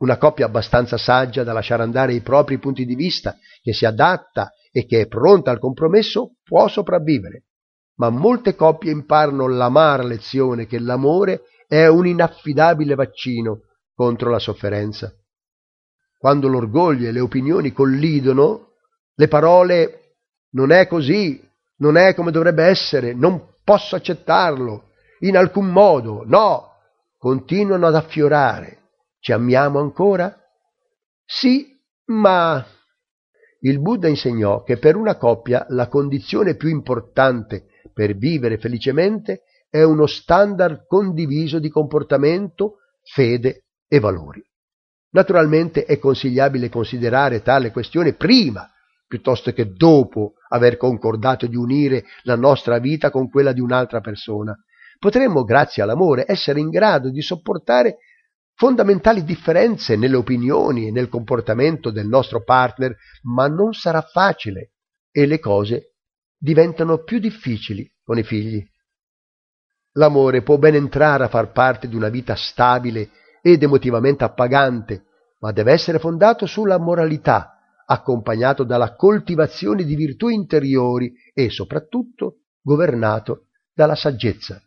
Una coppia abbastanza saggia da lasciare andare i propri punti di vista, che si adatta e che è pronta al compromesso, può sopravvivere. Ma molte coppie imparano l'amara lezione che l'amore è un inaffidabile vaccino contro la sofferenza. Quando l'orgoglio e le opinioni collidono, le parole non è così, non è come dovrebbe essere, non posso accettarlo, in alcun modo, no, continuano ad affiorare. Ci amiamo ancora? Sì, ma il Buddha insegnò che per una coppia la condizione più importante per vivere felicemente è uno standard condiviso di comportamento, fede e valori. Naturalmente è consigliabile considerare tale questione prima piuttosto che dopo aver concordato di unire la nostra vita con quella di un'altra persona. Potremmo, grazie all'amore, essere in grado di sopportare fondamentali differenze nelle opinioni e nel comportamento del nostro partner, ma non sarà facile e le cose diventano più difficili con i figli. L'amore può ben entrare a far parte di una vita stabile ed emotivamente appagante, ma deve essere fondato sulla moralità, accompagnato dalla coltivazione di virtù interiori e soprattutto governato dalla saggezza.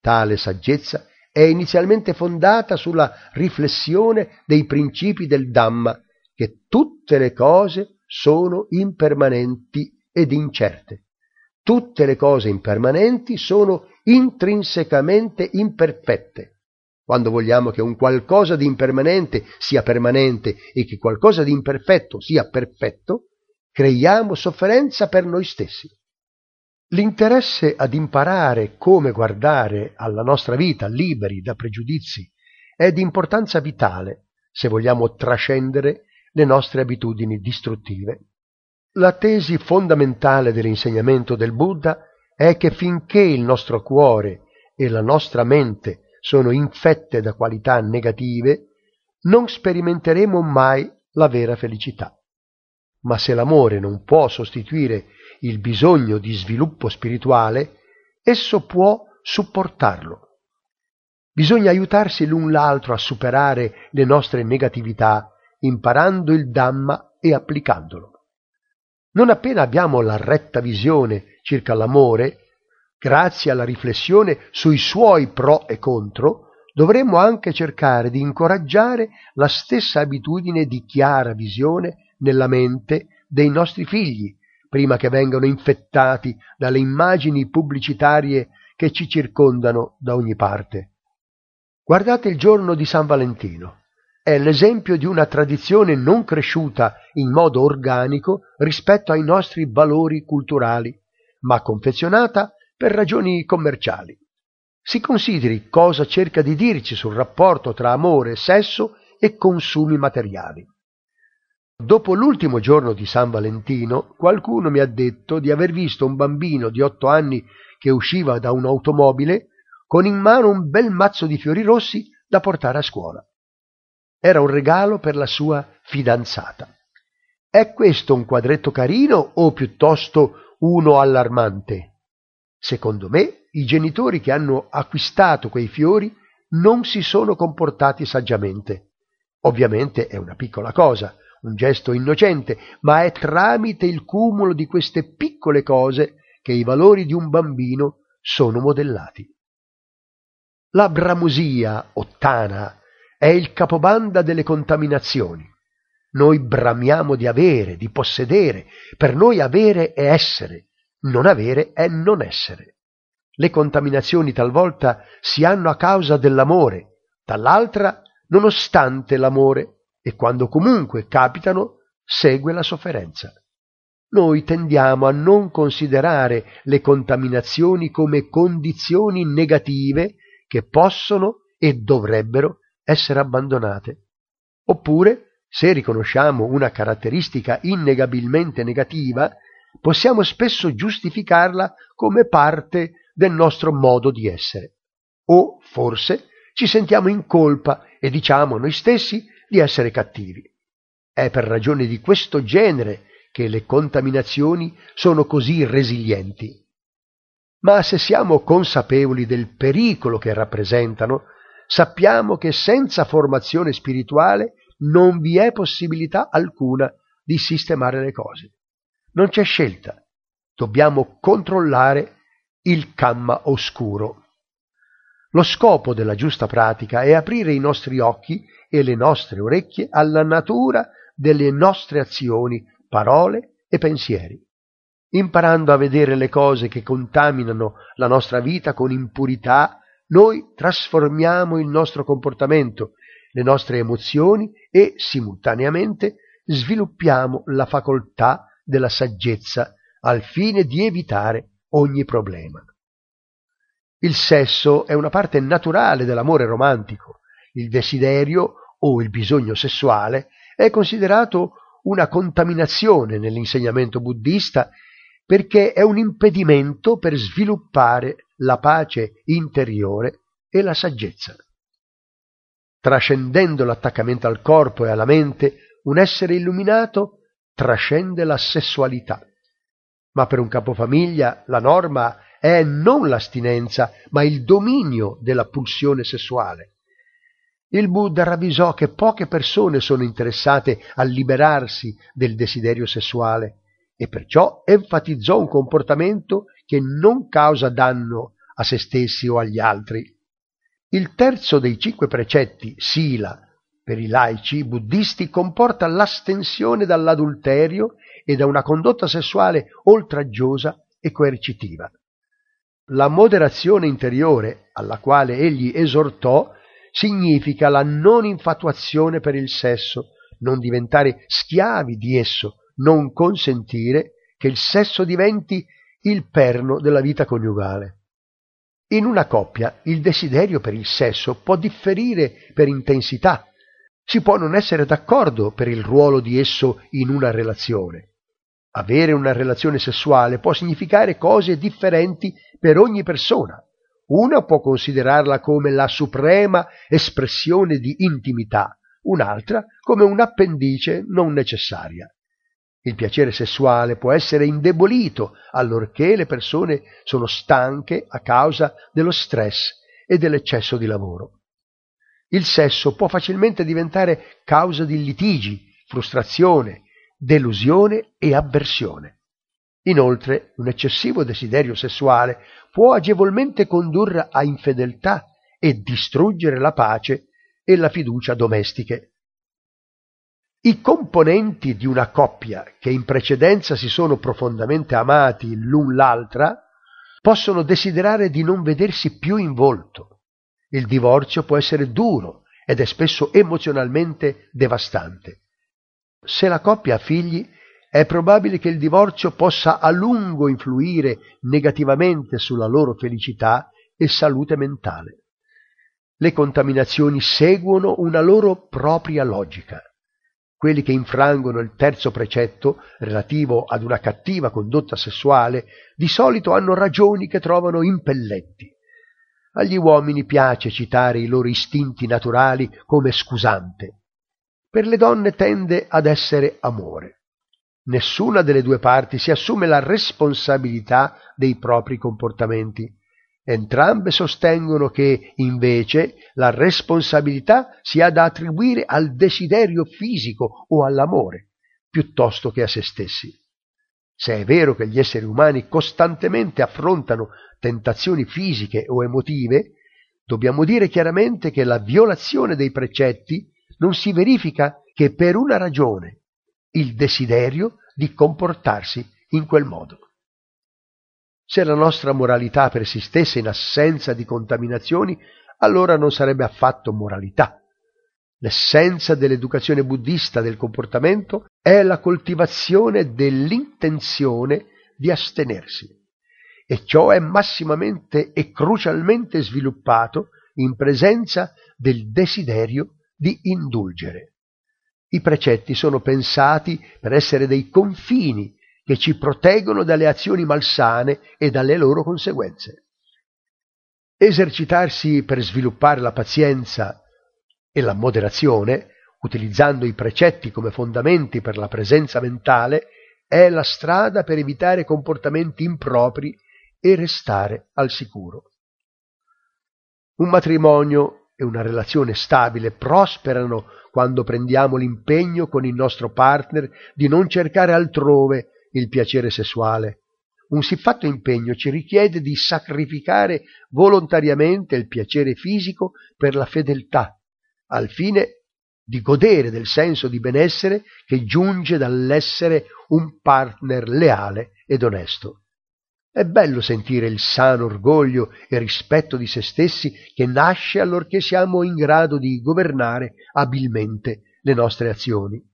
Tale saggezza è inizialmente fondata sulla riflessione dei principi del Dhamma, che tutte le cose sono impermanenti ed incerte. Tutte le cose impermanenti sono intrinsecamente imperfette. Quando vogliamo che un qualcosa di impermanente sia permanente e che qualcosa di imperfetto sia perfetto, creiamo sofferenza per noi stessi. L'interesse ad imparare come guardare alla nostra vita liberi da pregiudizi è di importanza vitale se vogliamo trascendere le nostre abitudini distruttive. La tesi fondamentale dell'insegnamento del Buddha è che finché il nostro cuore e la nostra mente sono infette da qualità negative, non sperimenteremo mai la vera felicità. Ma se l'amore non può sostituire il bisogno di sviluppo spirituale, esso può supportarlo. Bisogna aiutarsi l'un l'altro a superare le nostre negatività, imparando il Dhamma e applicandolo. Non appena abbiamo la retta visione circa l'amore, grazie alla riflessione sui suoi pro e contro, dovremmo anche cercare di incoraggiare la stessa abitudine di chiara visione nella mente dei nostri figli, prima che vengano infettati dalle immagini pubblicitarie che ci circondano da ogni parte. Guardate il giorno di San Valentino. È l'esempio di una tradizione non cresciuta in modo organico rispetto ai nostri valori culturali, ma confezionata per ragioni commerciali. Si consideri cosa cerca di dirci sul rapporto tra amore, sesso e consumi materiali. Dopo l'ultimo giorno di San Valentino, qualcuno mi ha detto di aver visto un bambino di otto anni che usciva da un'automobile con in mano un bel mazzo di fiori rossi da portare a scuola. Era un regalo per la sua fidanzata. È questo un quadretto carino o piuttosto uno allarmante? Secondo me, i genitori che hanno acquistato quei fiori non si sono comportati saggiamente. Ovviamente è una piccola cosa, un gesto innocente, ma è tramite il cumulo di queste piccole cose che i valori di un bambino sono modellati. La bramosia o tana è il capobanda delle contaminazioni. Noi bramiamo di avere, di possedere, per noi avere è essere, non avere è non essere. Le contaminazioni talvolta si hanno a causa dell'amore, dall'altra nonostante l'amore e quando comunque capitano segue la sofferenza. Noi tendiamo a non considerare le contaminazioni come condizioni negative che possono e dovrebbero essere abbandonate. Oppure, se riconosciamo una caratteristica innegabilmente negativa, possiamo spesso giustificarla come parte del nostro modo di essere. O forse ci sentiamo in colpa e diciamo a noi stessi di essere cattivi. È per ragioni di questo genere che le contaminazioni sono così resilienti. Ma se siamo consapevoli del pericolo che rappresentano, sappiamo che senza formazione spirituale non vi è possibilità alcuna di sistemare le cose. Non c'è scelta. Dobbiamo controllare il camma oscuro. Lo scopo della giusta pratica è aprire i nostri occhi e le nostre orecchie alla natura delle nostre azioni, parole e pensieri, imparando a vedere le cose che contaminano la nostra vita con impurità, noi trasformiamo il nostro comportamento, le nostre emozioni e simultaneamente sviluppiamo la facoltà della saggezza al fine di evitare ogni problema. Il sesso è una parte naturale dell'amore romantico. Il desiderio o il bisogno sessuale è considerato una contaminazione nell'insegnamento buddista perché è un impedimento per sviluppare la pace interiore e la saggezza. Trascendendo l'attaccamento al corpo e alla mente, un essere illuminato trascende la sessualità. Ma per un capofamiglia la norma è non l'astinenza, ma il dominio della pulsione sessuale. Il Buddha ravvisò che poche persone sono interessate a liberarsi del desiderio sessuale e perciò enfatizzò un comportamento che non causa danno a se stessi o agli altri. Il terzo dei cinque precetti, Sila, per i laici buddisti, comporta l'astensione dall'adulterio e da una condotta sessuale oltraggiosa e coercitiva. La moderazione interiore alla quale egli esortò significa la non infatuazione per il sesso, non diventare schiavi di esso, non consentire che il sesso diventi il perno della vita coniugale. In una coppia il desiderio per il sesso può differire per intensità, si può non essere d'accordo per il ruolo di esso in una relazione. Avere una relazione sessuale può significare cose differenti per ogni persona. Una può considerarla come la suprema espressione di intimità, un'altra come un'appendice non necessaria. Il piacere sessuale può essere indebolito allorché le persone sono stanche a causa dello stress e dell'eccesso di lavoro. Il sesso può facilmente diventare causa di litigi, frustrazione, delusione e avversione. Inoltre, un eccessivo desiderio sessuale può agevolmente condurre a infedeltà e distruggere la pace e la fiducia domestiche. I componenti di una coppia che in precedenza si sono profondamente amati l'un l'altra possono desiderare di non vedersi più in volto. Il divorzio può essere duro ed è spesso emozionalmente devastante. Se la coppia ha figli, è probabile che il divorzio possa a lungo influire negativamente sulla loro felicità e salute mentale. Le contaminazioni seguono una loro propria logica quelli che infrangono il terzo precetto relativo ad una cattiva condotta sessuale di solito hanno ragioni che trovano impelletti. Agli uomini piace citare i loro istinti naturali come scusante. Per le donne tende ad essere amore. Nessuna delle due parti si assume la responsabilità dei propri comportamenti Entrambe sostengono che, invece, la responsabilità sia da attribuire al desiderio fisico o all'amore, piuttosto che a se stessi. Se è vero che gli esseri umani costantemente affrontano tentazioni fisiche o emotive, dobbiamo dire chiaramente che la violazione dei precetti non si verifica che per una ragione, il desiderio di comportarsi in quel modo. Se la nostra moralità persistesse in assenza di contaminazioni, allora non sarebbe affatto moralità. L'essenza dell'educazione buddista del comportamento è la coltivazione dell'intenzione di astenersi e ciò è massimamente e crucialmente sviluppato in presenza del desiderio di indulgere. I precetti sono pensati per essere dei confini che ci proteggono dalle azioni malsane e dalle loro conseguenze. Esercitarsi per sviluppare la pazienza e la moderazione, utilizzando i precetti come fondamenti per la presenza mentale, è la strada per evitare comportamenti impropri e restare al sicuro. Un matrimonio e una relazione stabile prosperano quando prendiamo l'impegno con il nostro partner di non cercare altrove il piacere sessuale. Un siffatto impegno ci richiede di sacrificare volontariamente il piacere fisico per la fedeltà, al fine di godere del senso di benessere che giunge dall'essere un partner leale ed onesto. È bello sentire il sano orgoglio e rispetto di se stessi che nasce allorché siamo in grado di governare abilmente le nostre azioni.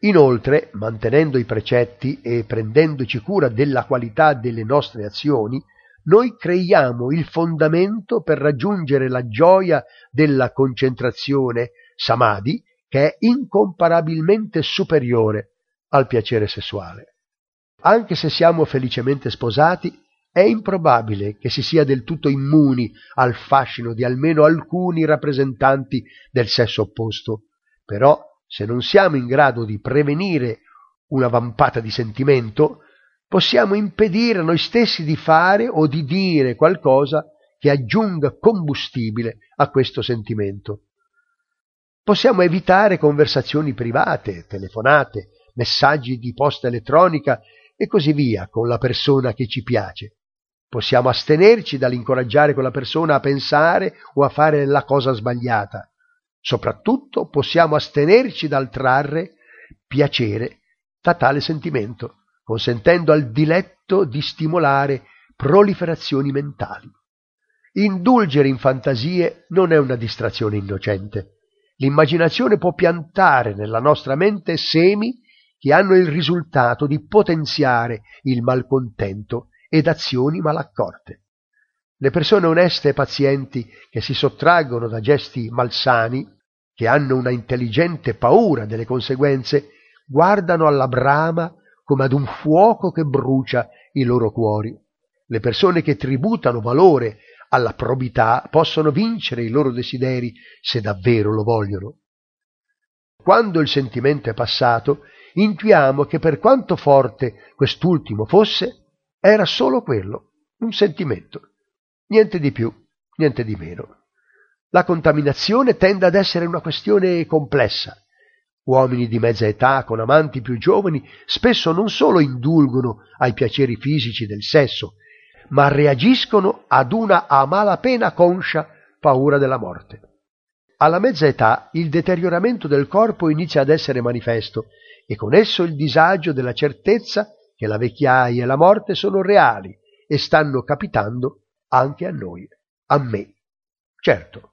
Inoltre, mantenendo i precetti e prendendoci cura della qualità delle nostre azioni, noi creiamo il fondamento per raggiungere la gioia della concentrazione samadhi che è incomparabilmente superiore al piacere sessuale. Anche se siamo felicemente sposati, è improbabile che si sia del tutto immuni al fascino di almeno alcuni rappresentanti del sesso opposto. Però, se non siamo in grado di prevenire una vampata di sentimento, possiamo impedire a noi stessi di fare o di dire qualcosa che aggiunga combustibile a questo sentimento. Possiamo evitare conversazioni private, telefonate, messaggi di posta elettronica e così via con la persona che ci piace. Possiamo astenerci dall'incoraggiare quella persona a pensare o a fare la cosa sbagliata. Soprattutto possiamo astenerci dal trarre piacere da tale sentimento, consentendo al diletto di stimolare proliferazioni mentali. Indulgere in fantasie non è una distrazione innocente. L'immaginazione può piantare nella nostra mente semi che hanno il risultato di potenziare il malcontento ed azioni malaccorte. Le persone oneste e pazienti che si sottraggono da gesti malsani, che hanno una intelligente paura delle conseguenze, guardano alla brama come ad un fuoco che brucia i loro cuori. Le persone che tributano valore alla probità possono vincere i loro desideri se davvero lo vogliono. Quando il sentimento è passato, intuiamo che per quanto forte quest'ultimo fosse, era solo quello, un sentimento, niente di più, niente di meno. La contaminazione tende ad essere una questione complessa. Uomini di mezza età con amanti più giovani spesso non solo indulgono ai piaceri fisici del sesso, ma reagiscono ad una a malapena conscia paura della morte. Alla mezza età il deterioramento del corpo inizia ad essere manifesto e con esso il disagio della certezza che la vecchiaia e la morte sono reali e stanno capitando anche a noi, a me. Certo,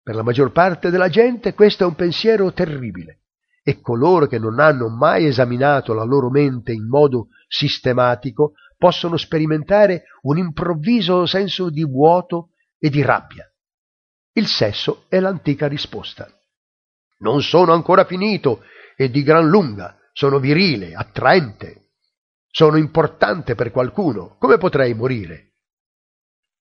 per la maggior parte della gente questo è un pensiero terribile e coloro che non hanno mai esaminato la loro mente in modo sistematico possono sperimentare un improvviso senso di vuoto e di rabbia. Il sesso è l'antica risposta. Non sono ancora finito e di gran lunga, sono virile, attraente, sono importante per qualcuno, come potrei morire?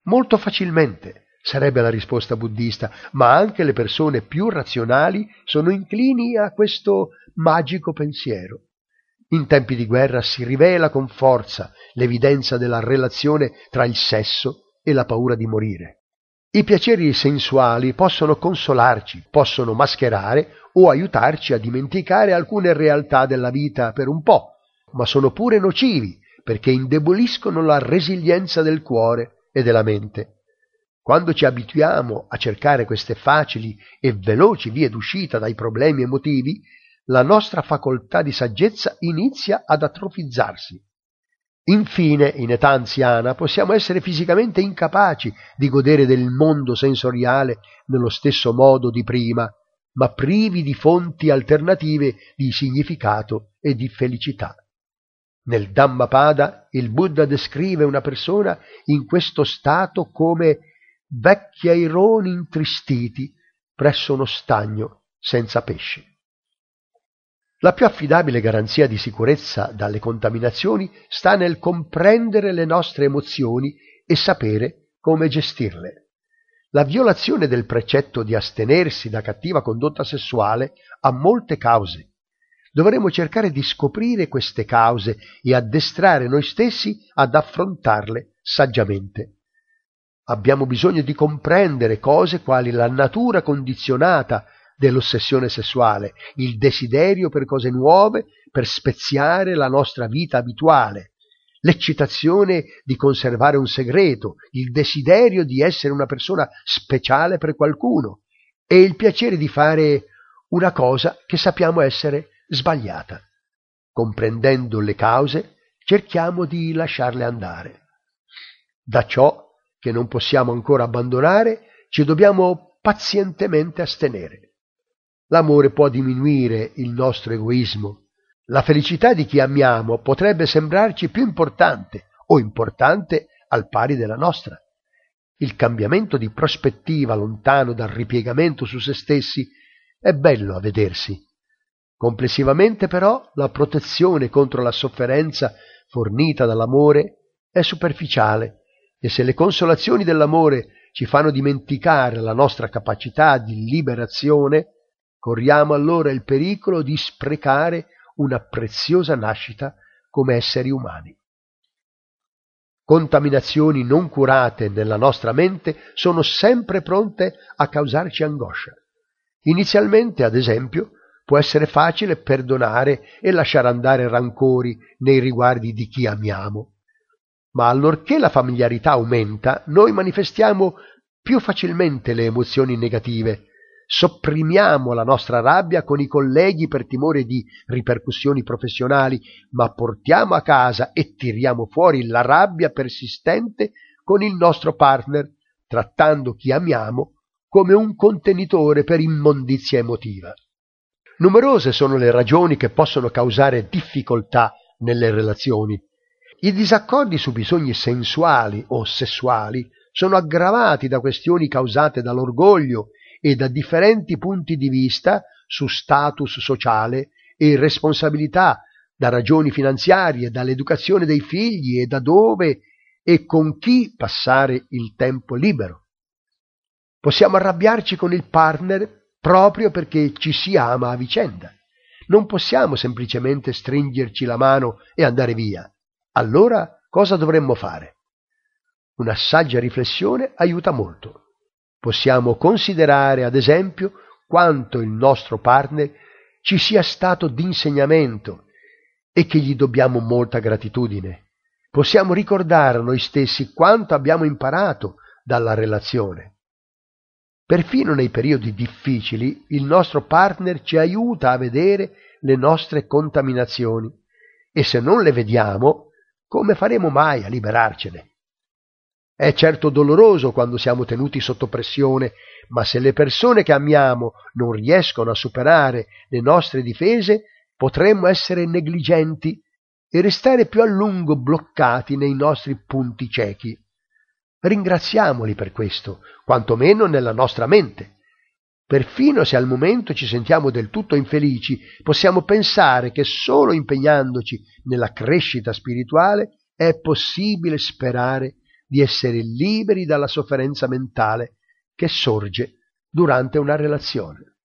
Molto facilmente sarebbe la risposta buddista, ma anche le persone più razionali sono inclini a questo magico pensiero. In tempi di guerra si rivela con forza l'evidenza della relazione tra il sesso e la paura di morire. I piaceri sensuali possono consolarci, possono mascherare o aiutarci a dimenticare alcune realtà della vita per un po', ma sono pure nocivi perché indeboliscono la resilienza del cuore e della mente. Quando ci abituiamo a cercare queste facili e veloci vie d'uscita dai problemi emotivi, la nostra facoltà di saggezza inizia ad atrofizzarsi Infine, in età anziana, possiamo essere fisicamente incapaci di godere del mondo sensoriale nello stesso modo di prima, ma privi di fonti alternative di significato e di felicità. Nel Dhammapada il Buddha descrive una persona in questo stato come vecchi aironi intristiti presso uno stagno senza pesci. La più affidabile garanzia di sicurezza dalle contaminazioni sta nel comprendere le nostre emozioni e sapere come gestirle. La violazione del precetto di astenersi da cattiva condotta sessuale ha molte cause. Dovremo cercare di scoprire queste cause e addestrare noi stessi ad affrontarle saggiamente. Abbiamo bisogno di comprendere cose quali la natura condizionata dell'ossessione sessuale, il desiderio per cose nuove, per speziare la nostra vita abituale, l'eccitazione di conservare un segreto, il desiderio di essere una persona speciale per qualcuno e il piacere di fare una cosa che sappiamo essere sbagliata. Comprendendo le cause, cerchiamo di lasciarle andare. Da ciò che non possiamo ancora abbandonare, ci dobbiamo pazientemente astenere. L'amore può diminuire il nostro egoismo. La felicità di chi amiamo potrebbe sembrarci più importante o importante al pari della nostra. Il cambiamento di prospettiva lontano dal ripiegamento su se stessi è bello a vedersi. Complessivamente però la protezione contro la sofferenza fornita dall'amore è superficiale e se le consolazioni dell'amore ci fanno dimenticare la nostra capacità di liberazione, corriamo allora il pericolo di sprecare una preziosa nascita come esseri umani. Contaminazioni non curate nella nostra mente sono sempre pronte a causarci angoscia. Inizialmente, ad esempio, può essere facile perdonare e lasciare andare rancori nei riguardi di chi amiamo. Ma allorché la familiarità aumenta, noi manifestiamo più facilmente le emozioni negative sopprimiamo la nostra rabbia con i colleghi per timore di ripercussioni professionali, ma portiamo a casa e tiriamo fuori la rabbia persistente con il nostro partner, trattando chi amiamo come un contenitore per immondizia emotiva. Numerose sono le ragioni che possono causare difficoltà nelle relazioni. I disaccordi su bisogni sensuali o sessuali sono aggravati da questioni causate dall'orgoglio e da differenti punti di vista su status sociale e responsabilità, da ragioni finanziarie, dall'educazione dei figli e da dove e con chi passare il tempo libero. Possiamo arrabbiarci con il partner proprio perché ci si ama a vicenda. Non possiamo semplicemente stringerci la mano e andare via. Allora cosa dovremmo fare? Una saggia riflessione aiuta molto. Possiamo considerare, ad esempio, quanto il nostro partner ci sia stato d'insegnamento e che gli dobbiamo molta gratitudine. Possiamo ricordare a noi stessi quanto abbiamo imparato dalla relazione. Perfino nei periodi difficili il nostro partner ci aiuta a vedere le nostre contaminazioni e se non le vediamo, come faremo mai a liberarcene? È certo doloroso quando siamo tenuti sotto pressione, ma se le persone che amiamo non riescono a superare le nostre difese, potremmo essere negligenti e restare più a lungo bloccati nei nostri punti ciechi. Ringraziamoli per questo, quantomeno nella nostra mente. Perfino se al momento ci sentiamo del tutto infelici, possiamo pensare che solo impegnandoci nella crescita spirituale è possibile sperare di essere liberi dalla sofferenza mentale che sorge durante una relazione.